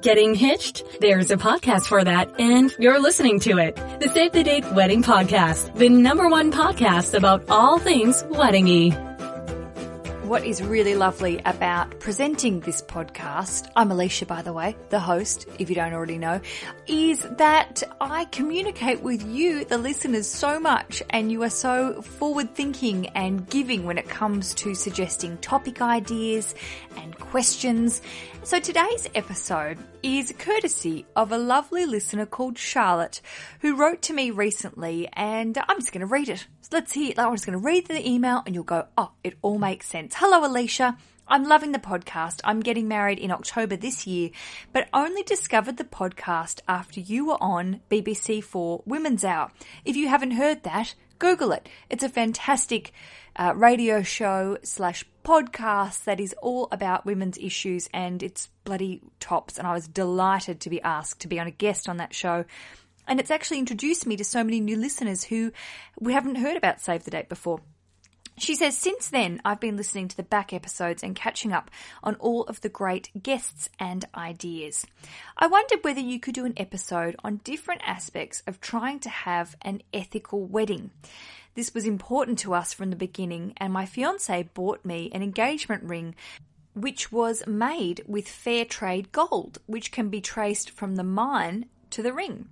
Getting hitched? There's a podcast for that, and you're listening to it. The Save the Date Wedding Podcast, the number one podcast about all things weddingy. What is really lovely about presenting this podcast, I'm Alicia, by the way, the host, if you don't already know, is that I communicate with you, the listeners, so much and you are so forward thinking and giving when it comes to suggesting topic ideas and questions. So today's episode is courtesy of a lovely listener called Charlotte who wrote to me recently and I'm just going to read it. So let's hear it. I'm just going to read the email and you'll go, oh, it all makes sense. Hello, Alicia. I'm loving the podcast. I'm getting married in October this year, but only discovered the podcast after you were on BBC4 Women's Hour. If you haven't heard that, Google it. It's a fantastic uh, radio show slash podcast that is all about women's issues and it's bloody tops. And I was delighted to be asked to be on a guest on that show. And it's actually introduced me to so many new listeners who we haven't heard about Save the Date before. She says, since then, I've been listening to the back episodes and catching up on all of the great guests and ideas. I wondered whether you could do an episode on different aspects of trying to have an ethical wedding. This was important to us from the beginning, and my fiance bought me an engagement ring which was made with fair trade gold, which can be traced from the mine to the ring.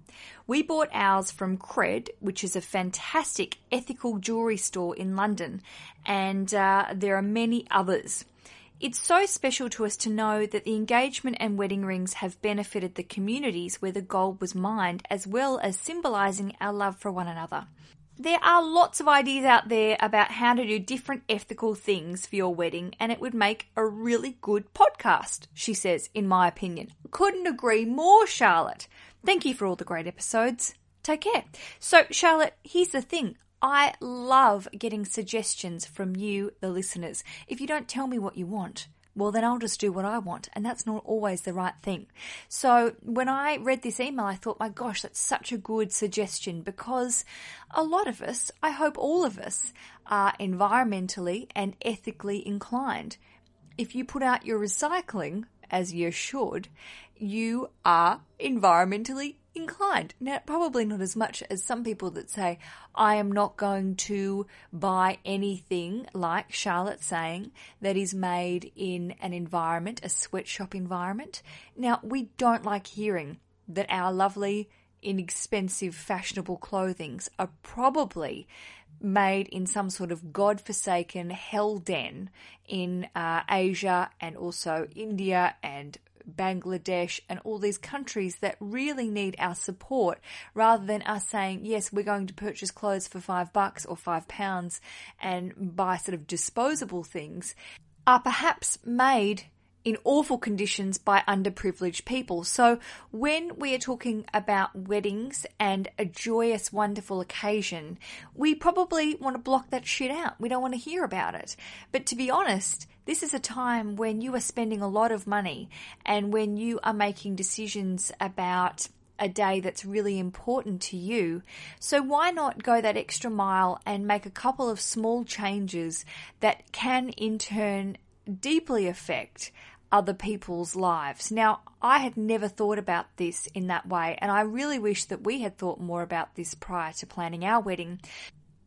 We bought ours from Cred, which is a fantastic ethical jewellery store in London, and uh, there are many others. It's so special to us to know that the engagement and wedding rings have benefited the communities where the gold was mined, as well as symbolising our love for one another. There are lots of ideas out there about how to do different ethical things for your wedding, and it would make a really good podcast, she says, in my opinion. Couldn't agree more, Charlotte. Thank you for all the great episodes. Take care. So, Charlotte, here's the thing. I love getting suggestions from you, the listeners. If you don't tell me what you want, well, then I'll just do what I want. And that's not always the right thing. So when I read this email, I thought, my gosh, that's such a good suggestion because a lot of us, I hope all of us, are environmentally and ethically inclined. If you put out your recycling, as you should, you are environmentally inclined. Now, probably not as much as some people that say, I am not going to buy anything like Charlotte saying that is made in an environment, a sweatshop environment. Now, we don't like hearing that our lovely, inexpensive, fashionable clothings are probably made in some sort of god-forsaken hell den in uh, Asia and also India and Bangladesh and all these countries that really need our support rather than us saying, yes, we're going to purchase clothes for five bucks or five pounds and buy sort of disposable things are perhaps made in awful conditions by underprivileged people. So when we are talking about weddings and a joyous, wonderful occasion, we probably want to block that shit out. We don't want to hear about it. But to be honest, this is a time when you are spending a lot of money and when you are making decisions about a day that's really important to you. So why not go that extra mile and make a couple of small changes that can in turn deeply affect other people's lives. Now, I had never thought about this in that way, and I really wish that we had thought more about this prior to planning our wedding.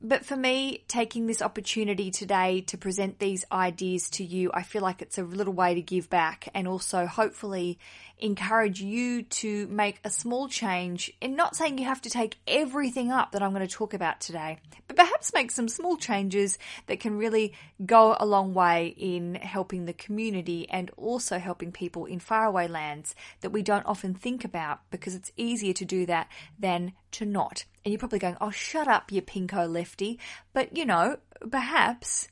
But for me, taking this opportunity today to present these ideas to you, I feel like it's a little way to give back and also hopefully encourage you to make a small change in not saying you have to take everything up that I'm going to talk about today, but perhaps make some small changes that can really go a long way in helping the community and also helping people in faraway lands that we don't often think about because it's easier to do that than to not. And you're probably going, oh, shut up, you pinko lefty. But, you know, perhaps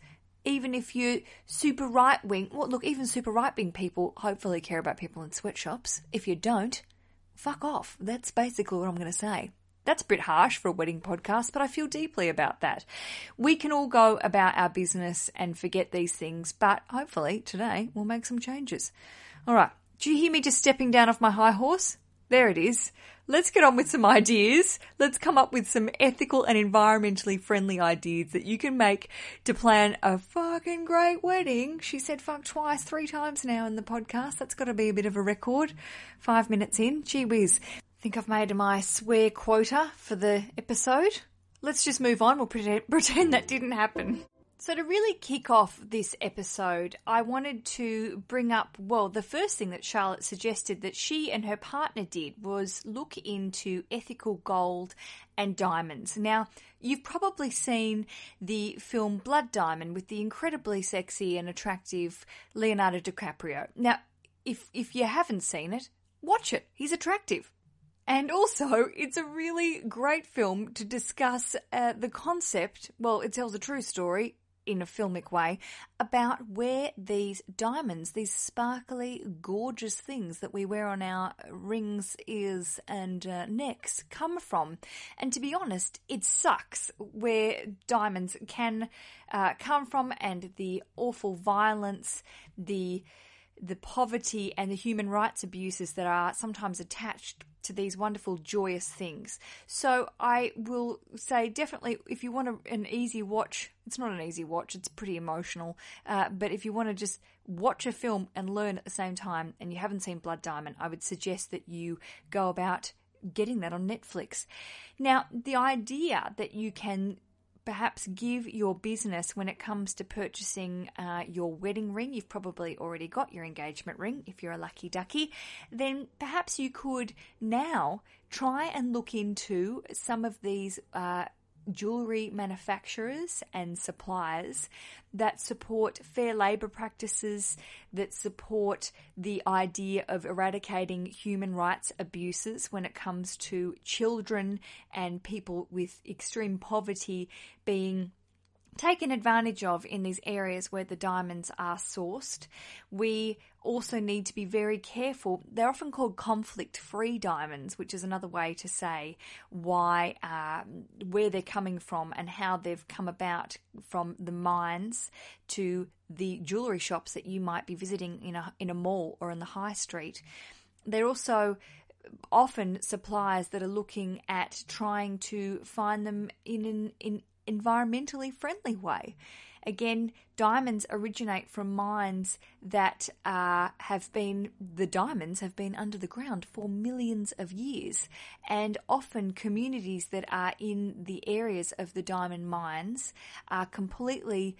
even if you're super right wing, well, look, even super right wing people hopefully care about people in sweatshops. If you don't, fuck off. That's basically what I'm going to say. That's a bit harsh for a wedding podcast, but I feel deeply about that. We can all go about our business and forget these things, but hopefully today we'll make some changes. All right. Do you hear me just stepping down off my high horse? There it is. Let's get on with some ideas. Let's come up with some ethical and environmentally friendly ideas that you can make to plan a fucking great wedding. She said fuck twice, three times now in the podcast. That's got to be a bit of a record. Five minutes in. Gee whiz. I Think I've made my swear quota for the episode. Let's just move on. We'll pretend, pretend that didn't happen. So, to really kick off this episode, I wanted to bring up well, the first thing that Charlotte suggested that she and her partner did was look into ethical gold and diamonds. Now, you've probably seen the film Blood Diamond with the incredibly sexy and attractive Leonardo DiCaprio. Now, if, if you haven't seen it, watch it. He's attractive. And also, it's a really great film to discuss uh, the concept. Well, it tells a true story in a filmic way about where these diamonds, these sparkly, gorgeous things that we wear on our rings, ears, and uh, necks come from. And to be honest, it sucks where diamonds can uh, come from and the awful violence, the the poverty and the human rights abuses that are sometimes attached to these wonderful, joyous things. So I will say definitely if you want a, an easy watch, it's not an easy watch, it's pretty emotional. Uh, but if you want to just watch a film and learn at the same time and you haven't seen Blood Diamond, I would suggest that you go about getting that on Netflix. Now, the idea that you can perhaps give your business when it comes to purchasing uh, your wedding ring. You've probably already got your engagement ring if you're a lucky ducky. Then perhaps you could now try and look into some of these uh, jewellery manufacturers and suppliers that support fair labour practices, that support the idea of eradicating human rights abuses when it comes to children and people with extreme poverty being taken advantage of in these areas where the diamonds are sourced. We also need to be very careful. They're often called conflict free diamonds, which is another way to say why, um, where they're coming from and how they've come about from the mines to the jewellery shops that you might be visiting in a, in a mall or in the high street. They're also often suppliers that are looking at trying to find them in an in environmentally friendly way. Again, diamonds originate from mines that uh, have been, the diamonds have been under the ground for millions of years. And often communities that are in the areas of the diamond mines are completely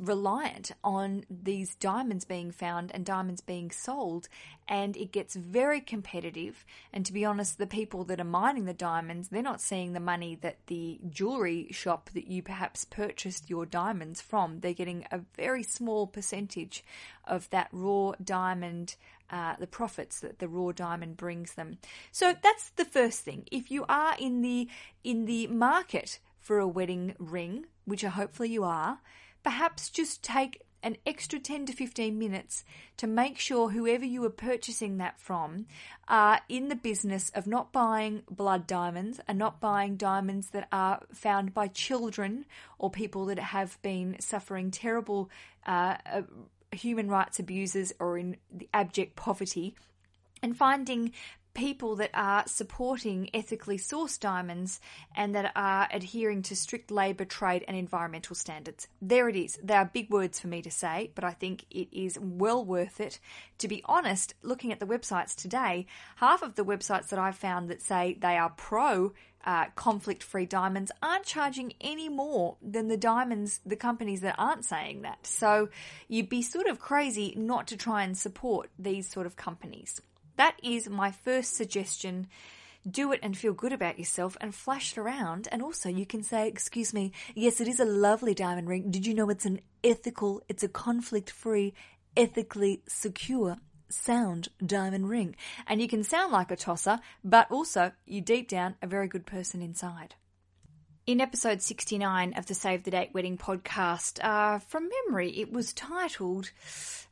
reliant on these diamonds being found and diamonds being sold, and it gets very competitive. And to be honest, the people that are mining the diamonds, they're not seeing the money that the jewelry shop that you perhaps purchased your diamonds from. They're getting a very small percentage of that raw diamond uh, the profits that the raw diamond brings them. So that's the first thing. If you are in the in the market for a wedding ring, which hopefully you are, perhaps just take an extra 10 to 15 minutes to make sure whoever you are purchasing that from are in the business of not buying blood diamonds and not buying diamonds that are found by children or people that have been suffering terrible uh, uh, human rights abuses or in abject poverty. And finding people that are supporting ethically sourced diamonds and that are adhering to strict labour, trade, and environmental standards. There it is. They are big words for me to say, but I think it is well worth it. To be honest, looking at the websites today, half of the websites that I've found that say they are pro uh, conflict free diamonds aren't charging any more than the diamonds, the companies that aren't saying that. So you'd be sort of crazy not to try and support these sort of companies. That is my first suggestion. Do it and feel good about yourself and flash it around. And also, you can say, Excuse me, yes, it is a lovely diamond ring. Did you know it's an ethical, it's a conflict free, ethically secure sound diamond ring? And you can sound like a tosser, but also, you deep down, a very good person inside. In episode 69 of the Save the Date Wedding podcast, uh, from memory, it was titled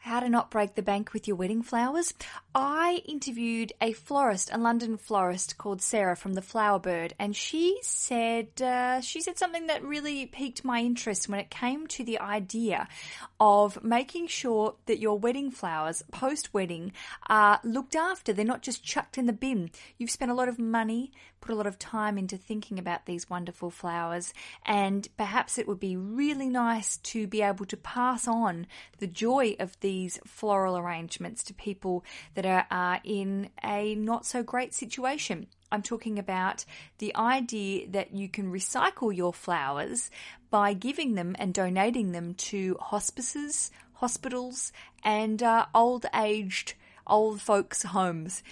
How to Not Break the Bank with Your Wedding Flowers. I interviewed a florist, a London florist called Sarah from the Flower Bird, and she said, uh, she said something that really piqued my interest when it came to the idea of making sure that your wedding flowers post wedding are looked after. They're not just chucked in the bin. You've spent a lot of money, put a lot of time into thinking about these wonderful flowers, and perhaps it would be really nice to be able to pass on the joy of these floral arrangements to people that are, are in a not so great situation. I'm talking about the idea that you can recycle your flowers by giving them and donating them to hospices, hospitals, and uh, old aged old folks' homes.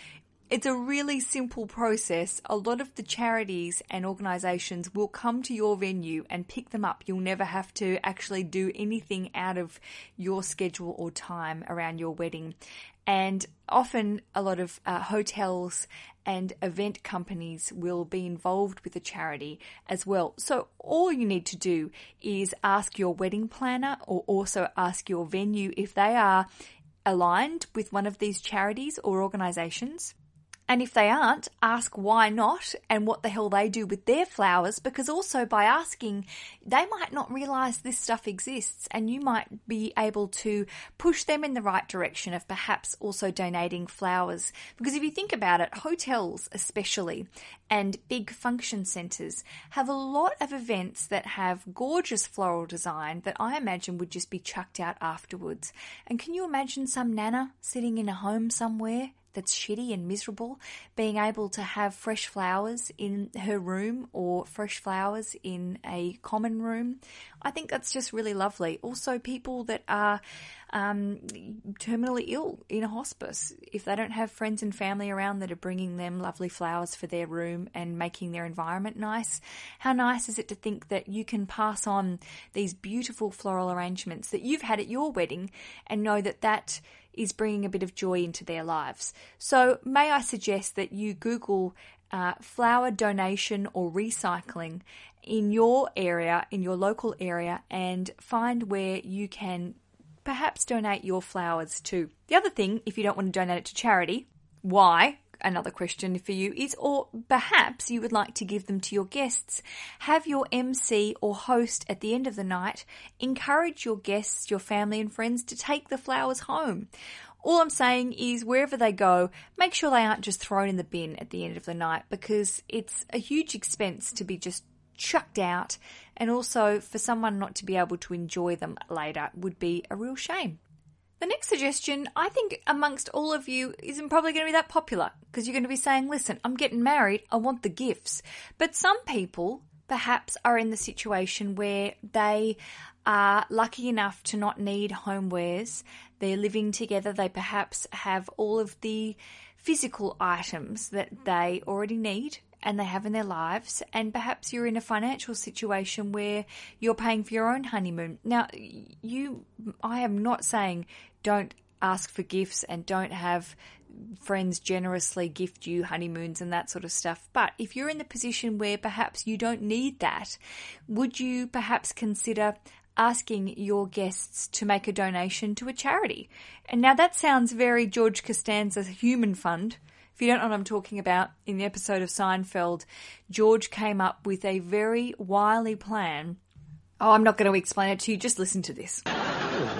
It's a really simple process. A lot of the charities and organisations will come to your venue and pick them up. You'll never have to actually do anything out of your schedule or time around your wedding. And often a lot of uh, hotels and event companies will be involved with the charity as well. So all you need to do is ask your wedding planner or also ask your venue if they are aligned with one of these charities or organisations. And if they aren't, ask why not and what the hell they do with their flowers because also by asking, they might not realize this stuff exists and you might be able to push them in the right direction of perhaps also donating flowers. Because if you think about it, hotels especially and big function centers have a lot of events that have gorgeous floral design that I imagine would just be chucked out afterwards. And can you imagine some nana sitting in a home somewhere that's shitty and miserable, being able to have fresh flowers in her room or fresh flowers in a common room, I think that's just really lovely. Also, people that are um, terminally ill in a hospice, if they don't have friends and family around that are bringing them lovely flowers for their room and making their environment nice, how nice is it to think that you can pass on these beautiful floral arrangements that you've had at your wedding and know that that is bringing a bit of joy into their lives. So, may I suggest that you Google uh, flower donation or recycling in your area, in your local area, and find where you can perhaps donate your flowers to. The other thing, if you don't want to donate it to charity, why? Another question for you is, or perhaps you would like to give them to your guests. Have your MC or host at the end of the night encourage your guests, your family and friends to take the flowers home. All I'm saying is wherever they go, make sure they aren't just thrown in the bin at the end of the night because it's a huge expense to be just chucked out and also for someone not to be able to enjoy them later would be a real shame. The next suggestion, I think, amongst all of you, isn't probably going to be that popular because you're going to be saying, listen, I'm getting married, I want the gifts. But some people perhaps are in the situation where they are lucky enough to not need homewares. They're living together, they perhaps have all of the physical items that they already need and they have in their lives, and perhaps you're in a financial situation where you're paying for your own honeymoon. Now, you, I am not saying don't ask for gifts and don't have friends generously gift you honeymoons and that sort of stuff. But if you're in the position where perhaps you don't need that, would you perhaps consider asking your guests to make a donation to a charity? And now that sounds very George Costanza's Human Fund if you don't know what I'm talking about, in the episode of Seinfeld, George came up with a very wily plan. Oh, I'm not going to explain it to you, just listen to this.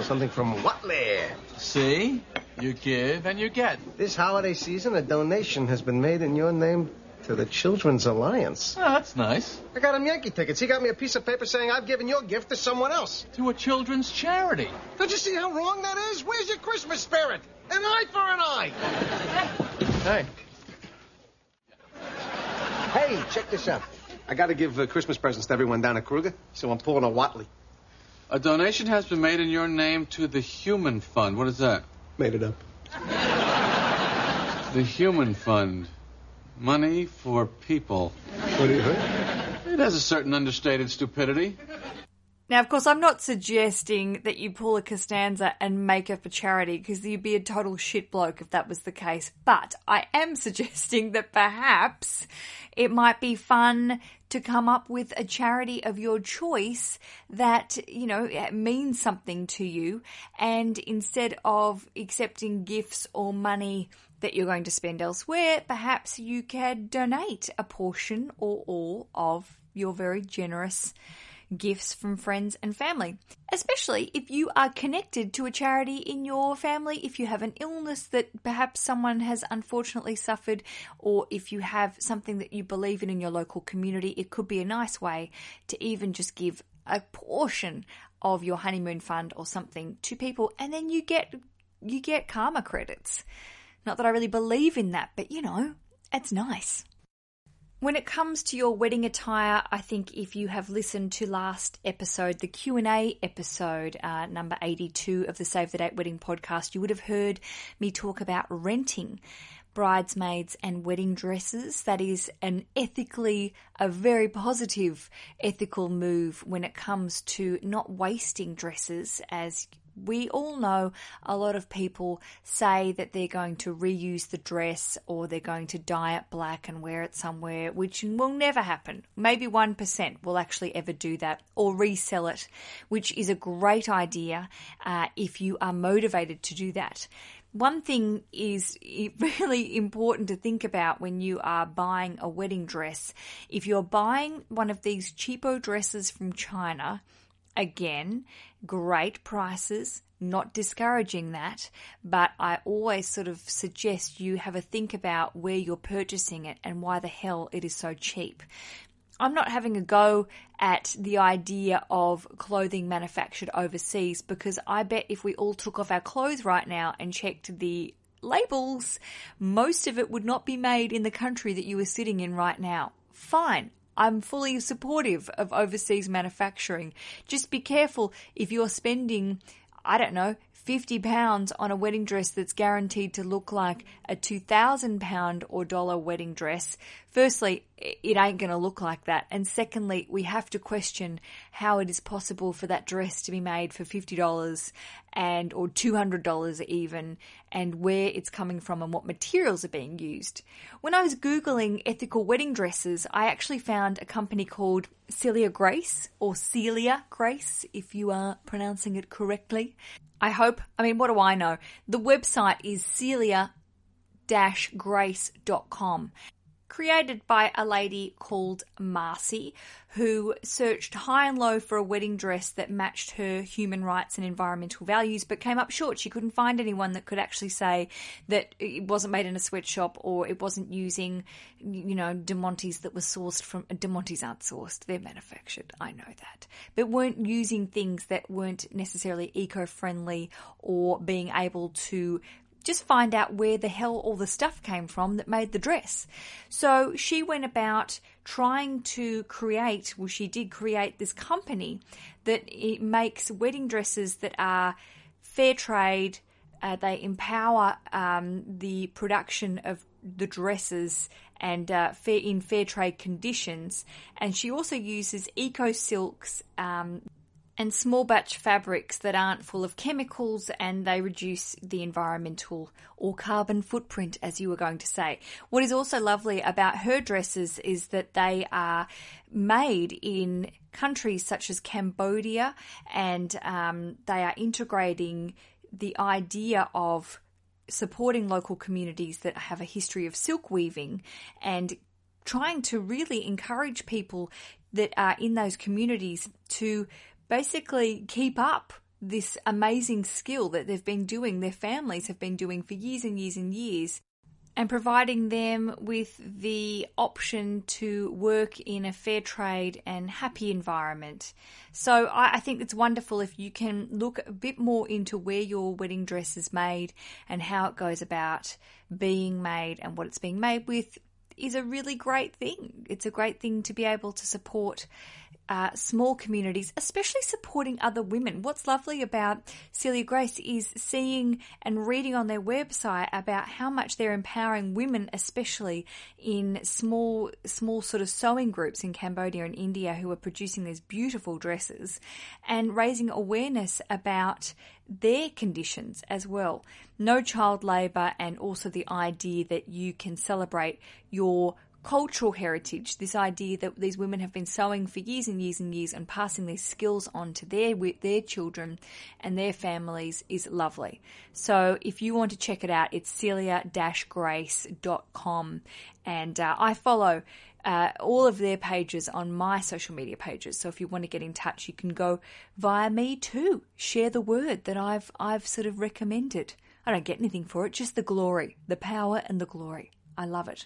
Something from Whatley. See? You give and you get. This holiday season, a donation has been made in your name to the Children's Alliance. Oh, that's nice. I got him Yankee tickets. He got me a piece of paper saying I've given your gift to someone else. To a children's charity. Don't you see how wrong that is? Where's your Christmas spirit? An eye for an eye. Hey. Hey, check this out. I got to give uh, Christmas presents to everyone down at Kruger, so I'm pulling a Whatley. A donation has been made in your name to the Human Fund. What is that? Made it up. The Human Fund. Money for people. What do you think? It has a certain understated stupidity. Now, of course, I'm not suggesting that you pull a Costanza and make up a charity because you'd be a total shit bloke if that was the case. But I am suggesting that perhaps it might be fun to come up with a charity of your choice that, you know, eh, means something to you. And instead of accepting gifts or money that you're going to spend elsewhere, perhaps you can donate a portion or all of your very generous gifts from friends and family. Especially if you are connected to a charity in your family, if you have an illness that perhaps someone has unfortunately suffered, or if you have something that you believe in in your local community, it could be a nice way to even just give a portion of your honeymoon fund or something to people and then you get you get karma credits. Not that I really believe in that, but you know, it's nice. When it comes to your wedding attire, I think if you have listened to last episode, the Q&A episode, uh, number 82 of the Save the Date Wedding podcast, you would have heard me talk about renting bridesmaids and wedding dresses. That is an ethically, a very positive ethical move when it comes to not wasting dresses as we all know a lot of people say that they're going to reuse the dress or they're going to dye it black and wear it somewhere, which will never happen. Maybe 1% will actually ever do that or resell it, which is a great idea uh, if you are motivated to do that. One thing is really important to think about when you are buying a wedding dress. If you're buying one of these cheapo dresses from China, Again, great prices, not discouraging that, but I always sort of suggest you have a think about where you're purchasing it and why the hell it is so cheap. I'm not having a go at the idea of clothing manufactured overseas because I bet if we all took off our clothes right now and checked the labels, most of it would not be made in the country that you are sitting in right now. Fine. I'm fully supportive of overseas manufacturing. Just be careful if you're spending, I don't know, 50 pounds on a wedding dress that's guaranteed to look like a 2000 pound or dollar wedding dress. Firstly, it ain't going to look like that. And secondly, we have to question how it is possible for that dress to be made for $50 and or $200 even and where it's coming from and what materials are being used. When I was googling ethical wedding dresses, I actually found a company called Celia Grace or Celia Grace if you are pronouncing it correctly. I hope, I mean, what do I know? The website is celia-grace.com created by a lady called Marcy, who searched high and low for a wedding dress that matched her human rights and environmental values, but came up short. She couldn't find anyone that could actually say that it wasn't made in a sweatshop or it wasn't using, you know, diamantes that was sourced from, diamantes aren't sourced, they're manufactured, I know that, but weren't using things that weren't necessarily eco-friendly or being able to just find out where the hell all the stuff came from that made the dress. So she went about trying to create, well, she did create this company that it makes wedding dresses that are fair trade. Uh, they empower um, the production of the dresses and uh, fair in fair trade conditions. And she also uses eco silks um, and small batch fabrics that aren't full of chemicals and they reduce the environmental or carbon footprint, as you were going to say. What is also lovely about her dresses is that they are made in countries such as Cambodia and um, they are integrating the idea of supporting local communities that have a history of silk weaving and trying to really encourage people that are in those communities to basically keep up this amazing skill that they've been doing, their families have been doing for years and years and years, and providing them with the option to work in a fair trade and happy environment. So I, I, think it's wonderful if you can look a bit more into where your wedding dress is made and how it goes about being made and what it's being made with is a really great thing. It's a great thing to be able to support uh, small communities, especially supporting other women. What's lovely about Celia Grace is seeing and reading on their website about how much they're empowering women, especially in small, small sort of sewing groups in Cambodia and India who are producing these beautiful dresses and raising awareness about their conditions as well. No child labour and also the idea that you can celebrate your cultural heritage, this idea that these women have been sewing for years and years and years and passing these skills on to their their children and their families is lovely. So if you want to check it out, it's celia-grace.com and uh, I follow uh, all of their pages on my social media pages. So if you want to get in touch, you can go via me too. Share the word that I've I've sort of recommended. I don't get anything for it, just the glory, the power and the glory. I love it.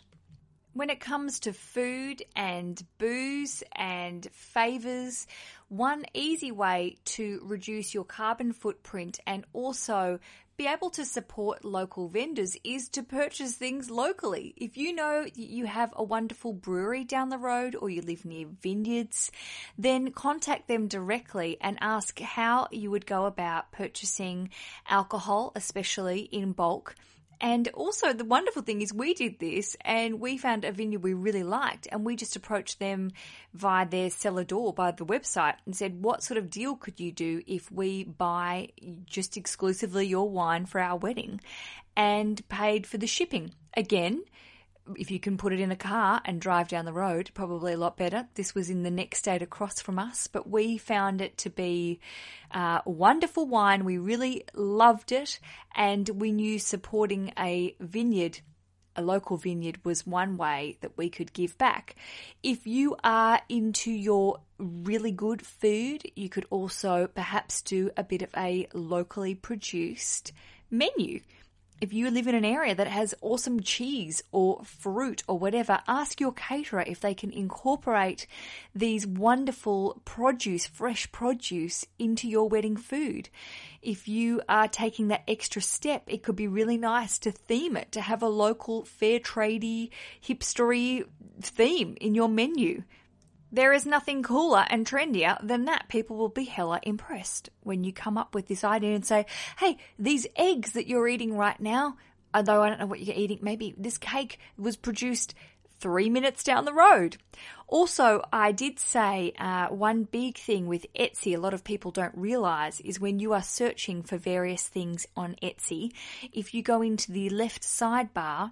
When it comes to food and booze and favors, one easy way to reduce your carbon footprint and also be able to support local vendors is to purchase things locally. If you know you have a wonderful brewery down the road or you live near vineyards, then contact them directly and ask how you would go about purchasing alcohol, especially in bulk and also, the wonderful thing is, we did this and we found a vineyard we really liked, and we just approached them via their cellar door by the website and said, What sort of deal could you do if we buy just exclusively your wine for our wedding and paid for the shipping? Again, if you can put it in a car and drive down the road, probably a lot better. This was in the next state across from us, but we found it to be uh, wonderful wine. We really loved it, and we knew supporting a vineyard. A local vineyard was one way that we could give back. If you are into your really good food, you could also perhaps do a bit of a locally produced menu if you live in an area that has awesome cheese or fruit or whatever, ask your caterer if they can incorporate these wonderful produce, fresh produce into your wedding food. If you are taking that extra step, it could be really nice to theme it, to have a local fair tradey, hipstery theme in your menu. There is nothing cooler and trendier than that. People will be hella impressed when you come up with this idea and say, hey, these eggs that you're eating right now, although I don't know what you're eating, maybe this cake was produced three minutes down the road. Also, I did say uh, one big thing with Etsy, a lot of people don't realize, is when you are searching for various things on Etsy, if you go into the left sidebar,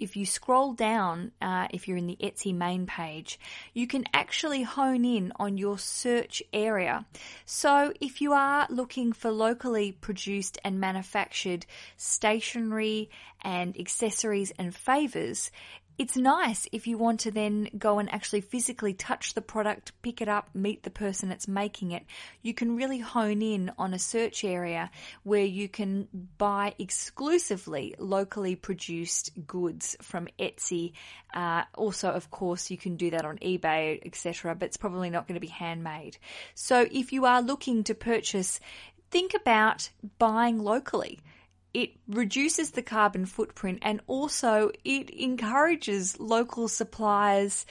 if you scroll down, uh, if you're in the Etsy main page, you can actually hone in on your search area. So if you are looking for locally produced and manufactured stationery and accessories and favors, it's nice if you want to then go and actually physically touch the product, pick it up, meet the person that's making it. You can really hone in on a search area where you can buy exclusively locally produced goods from Etsy. Uh, also, of course, you can do that on eBay, etc., but it's probably not going to be handmade. So if you are looking to purchase, think about buying locally it reduces the carbon footprint and also it encourages local suppliers,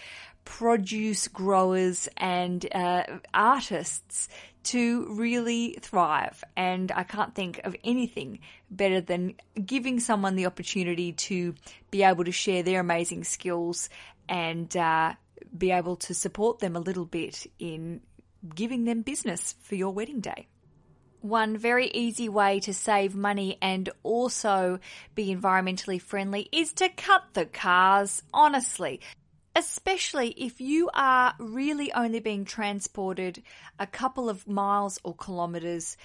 produce growers and uh, artists to really thrive. And I can't think of anything better than giving someone the opportunity to be able to share their amazing skills and uh, be able to support them a little bit in giving them business for your wedding day one very easy way to save money and also be environmentally friendly is to cut the cars, honestly. Especially if you are really only being transported a couple of miles or kilometres,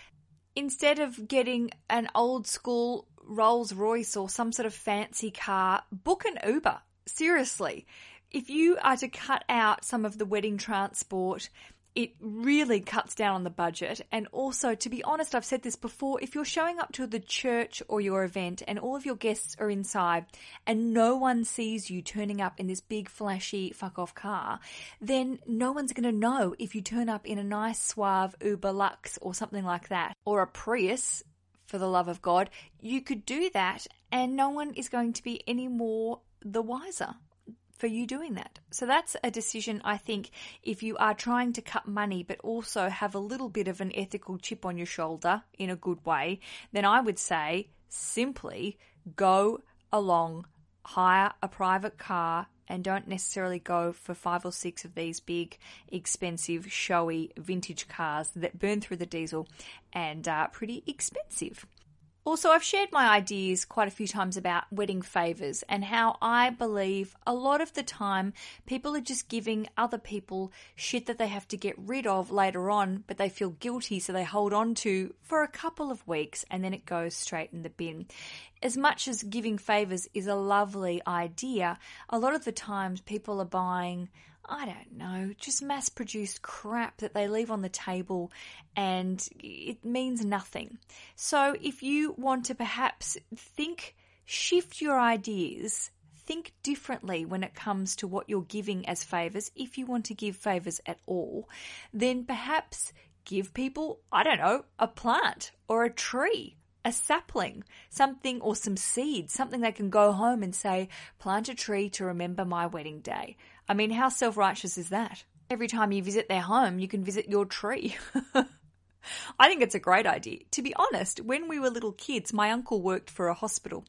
instead of getting an old school Rolls Royce or some sort of fancy car, book an Uber. Seriously. If you are to cut out some of the wedding transport it really cuts down on the budget. And also, to be honest, I've said this before, if you're showing up to the church or your event and all of your guests are inside and no one sees you turning up in this big flashy fuck off car, then no one's going to know if you turn up in a nice suave Uber Lux or something like that or a Prius for the love of God. You could do that and no one is going to be any more the wiser for you doing that. So that's a decision I think if you are trying to cut money but also have a little bit of an ethical chip on your shoulder in a good way, then I would say simply go along, hire a private car and don't necessarily go for five or six of these big, expensive, showy vintage cars that burn through the diesel and are pretty expensive. Also, I've shared my ideas quite a few times about wedding favours and how I believe a lot of the time people are just giving other people shit that they have to get rid of later on, but they feel guilty, so they hold on to for a couple of weeks and then it goes straight in the bin. As much as giving favours is a lovely idea, a lot of the times people are buying I don't know, just mass produced crap that they leave on the table and it means nothing. So if you want to perhaps think, shift your ideas, think differently when it comes to what you're giving as favours, if you want to give favours at all, then perhaps give people, I don't know, a plant or a tree a sapling, something or some seeds, something they can go home and say, plant a tree to remember my wedding day. I mean, how self righteous is that? Every time you visit their home, you can visit your tree. I think it's a great idea. To be honest, when we were little kids, my uncle worked for a hospital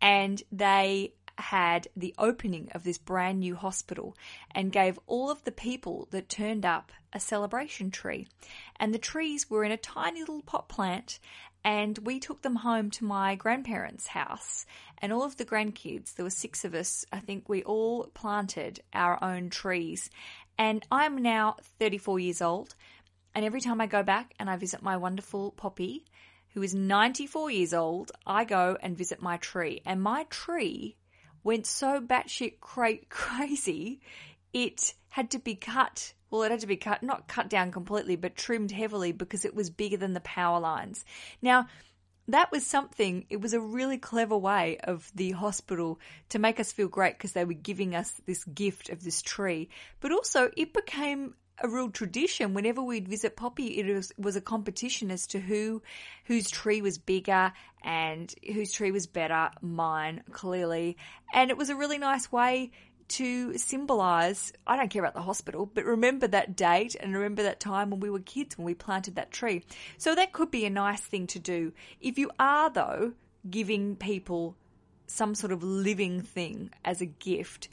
and they had the opening of this brand new hospital and gave all of the people that turned up a celebration tree. And the trees were in a tiny little pot plant and we took them home to my grandparents' house. And all of the grandkids, there were six of us, I think we all planted our own trees. And I'm now 34 years old. And every time I go back and I visit my wonderful Poppy, who is 94 years old, I go and visit my tree. And my tree went so batshit cra- crazy, it had to be cut well, it had to be cut, not cut down completely, but trimmed heavily because it was bigger than the power lines. Now, that was something, it was a really clever way of the hospital to make us feel great because they were giving us this gift of this tree. But also, it became a real tradition. Whenever we'd visit Poppy, it was, was a competition as to who, whose tree was bigger and whose tree was better. Mine, clearly. And it was a really nice way to symbolize, I don't care about the hospital, but remember that date and remember that time when we were kids when we planted that tree. So that could be a nice thing to do. If you are, though, giving people some sort of living thing as a gift,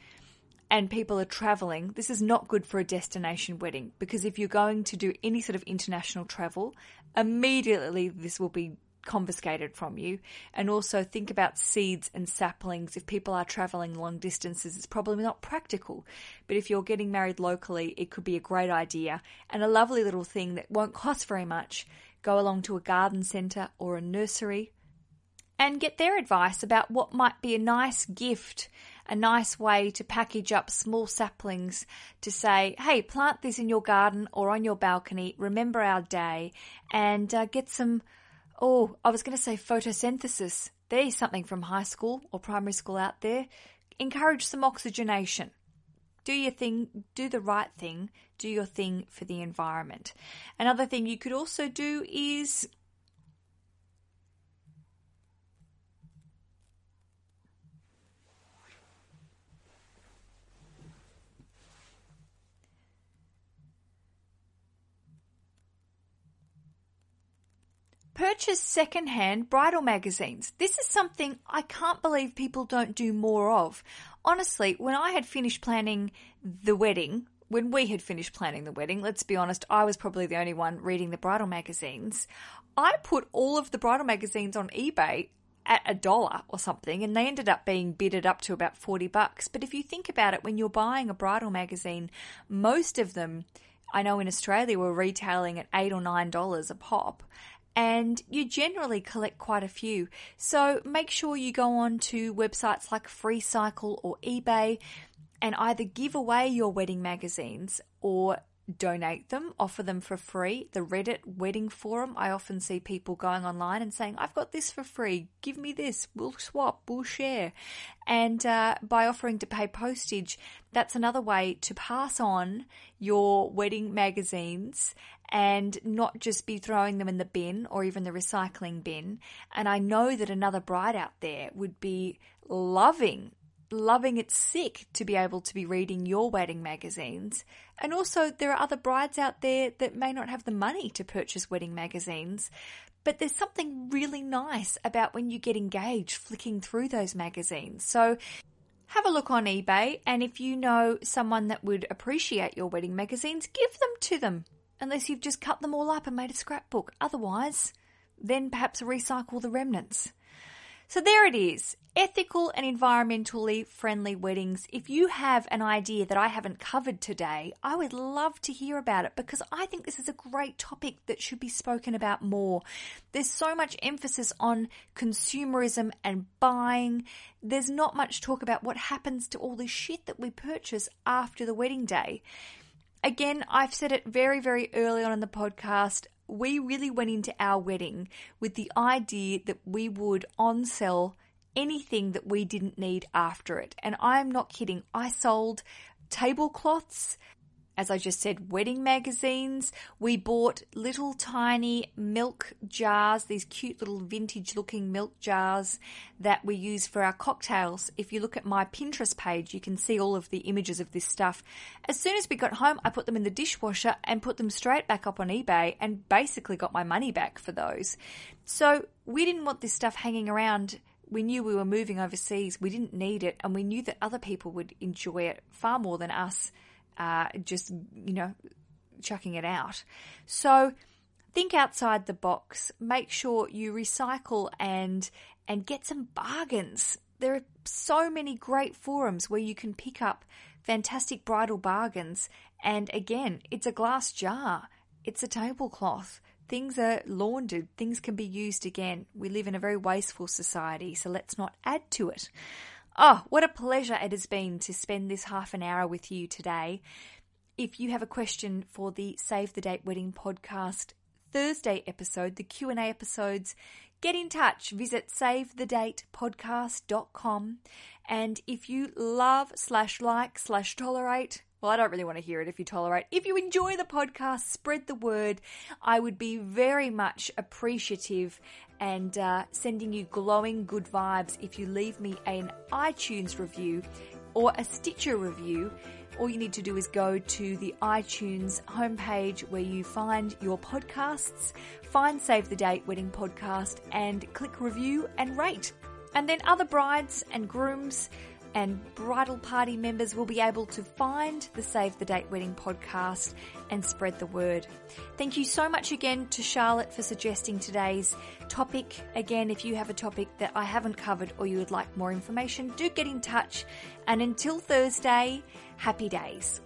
and people are traveling, this is not good for a destination wedding because if you're going to do any sort of international travel, immediately this will be confiscated from you. And also think about seeds and saplings. If people are traveling long distances, it's probably not practical. But if you're getting married locally, it could be a great idea and a lovely little thing that won't cost very much. Go along to a garden centre or a nursery and get their advice about what might be a nice gift, a nice way to package up small saplings to say, hey, plant this in your garden or on your balcony, remember our day, and uh, get some Oh, I was going to say photosynthesis. There's something from high school or primary school out there. Encourage some oxygenation. Do your thing, do the right thing, do your thing for the environment. Another thing you could also do is Purchase secondhand bridal magazines. This is something I can't believe people don't do more of. Honestly, when I had finished planning the wedding, when we had finished planning the wedding, let's be honest, I was probably the only one reading the bridal magazines. I put all of the bridal magazines on eBay at a dollar or something and they ended up being bidded up to about 40 bucks. But if you think about it, when you're buying a bridal magazine, most of them I know in Australia were retailing at eight or nine dollars a pop and you generally collect quite a few. So make sure you go on to websites like FreeCycle or eBay and either give away your wedding magazines or donate them, offer them for free. The Reddit wedding forum, I often see people going online and saying, I've got this for free, give me this, we'll swap, we'll share. And uh, by offering to pay postage, that's another way to pass on your wedding magazines and not just be throwing them in the bin or even the recycling bin. And I know that another bride out there would be loving loving it sick to be able to be reading your wedding magazines. And also, there are other brides out there that may not have the money to purchase wedding magazines. But there's something really nice about when you get engaged flicking through those magazines. So have a look on eBay, and if you know someone that would appreciate your wedding magazines, give them to them. Unless you've just cut them all up and made a scrapbook. Otherwise, then perhaps recycle the remnants. So there it is. Ethical and environmentally friendly weddings. If you have an idea that I haven't covered today, I would love to hear about it because I think this is a great topic that should be spoken about more. There's so much emphasis on consumerism and buying. There's not much talk about what happens to all the shit that we purchase after the wedding day. Again, I've said it very, very early on in the podcast we really went into our wedding with the idea that we would on sell anything that we didn't need after it. And I'm not kidding. I sold tablecloths, as I just said, wedding magazines. We bought little tiny milk jars, these cute little vintage looking milk jars that we use for our cocktails. If you look at my Pinterest page, you can see all of the images of this stuff. As soon as we got home, I put them in the dishwasher and put them straight back up on eBay and basically got my money back for those. So we didn't want this stuff hanging around we knew we were moving overseas. We didn't need it, and we knew that other people would enjoy it far more than us uh, just, you know, chucking it out. So think outside the box. Make sure you recycle and and get some bargains. There are so many great forums where you can pick up fantastic bridal bargains. And again, it's a glass jar. It's a tablecloth. Things are laundered. Things can be used again. We live in a very wasteful society, so let's not add to it. Oh, what a pleasure it has been to spend this half an hour with you today. If you have a question for the Save the Date Wedding podcast Thursday episode, the Q&A episodes, get in touch. Visit savethedatepodcast.com. And if you love slash like slash tolerate, well, I don't really want to hear it if you tolerate. If you enjoy the podcast, spread the word. I would be very much appreciative and uh, sending you glowing good vibes if you leave me an iTunes review or a Stitcher review. All you need to do is go to the iTunes homepage where you find your podcasts, find Save the Date Wedding Podcast, and click review and rate. And then other brides and grooms and bridal party members will be able to find the Save the Date Wedding podcast and spread the word. Thank you so much again to Charlotte for suggesting today's topic. Again, if you have a topic that I haven't covered or you would like more information, do get in touch. And until Thursday, happy days.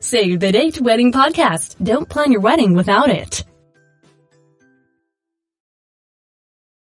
Save the Date Wedding Podcast. Don't plan your wedding without it.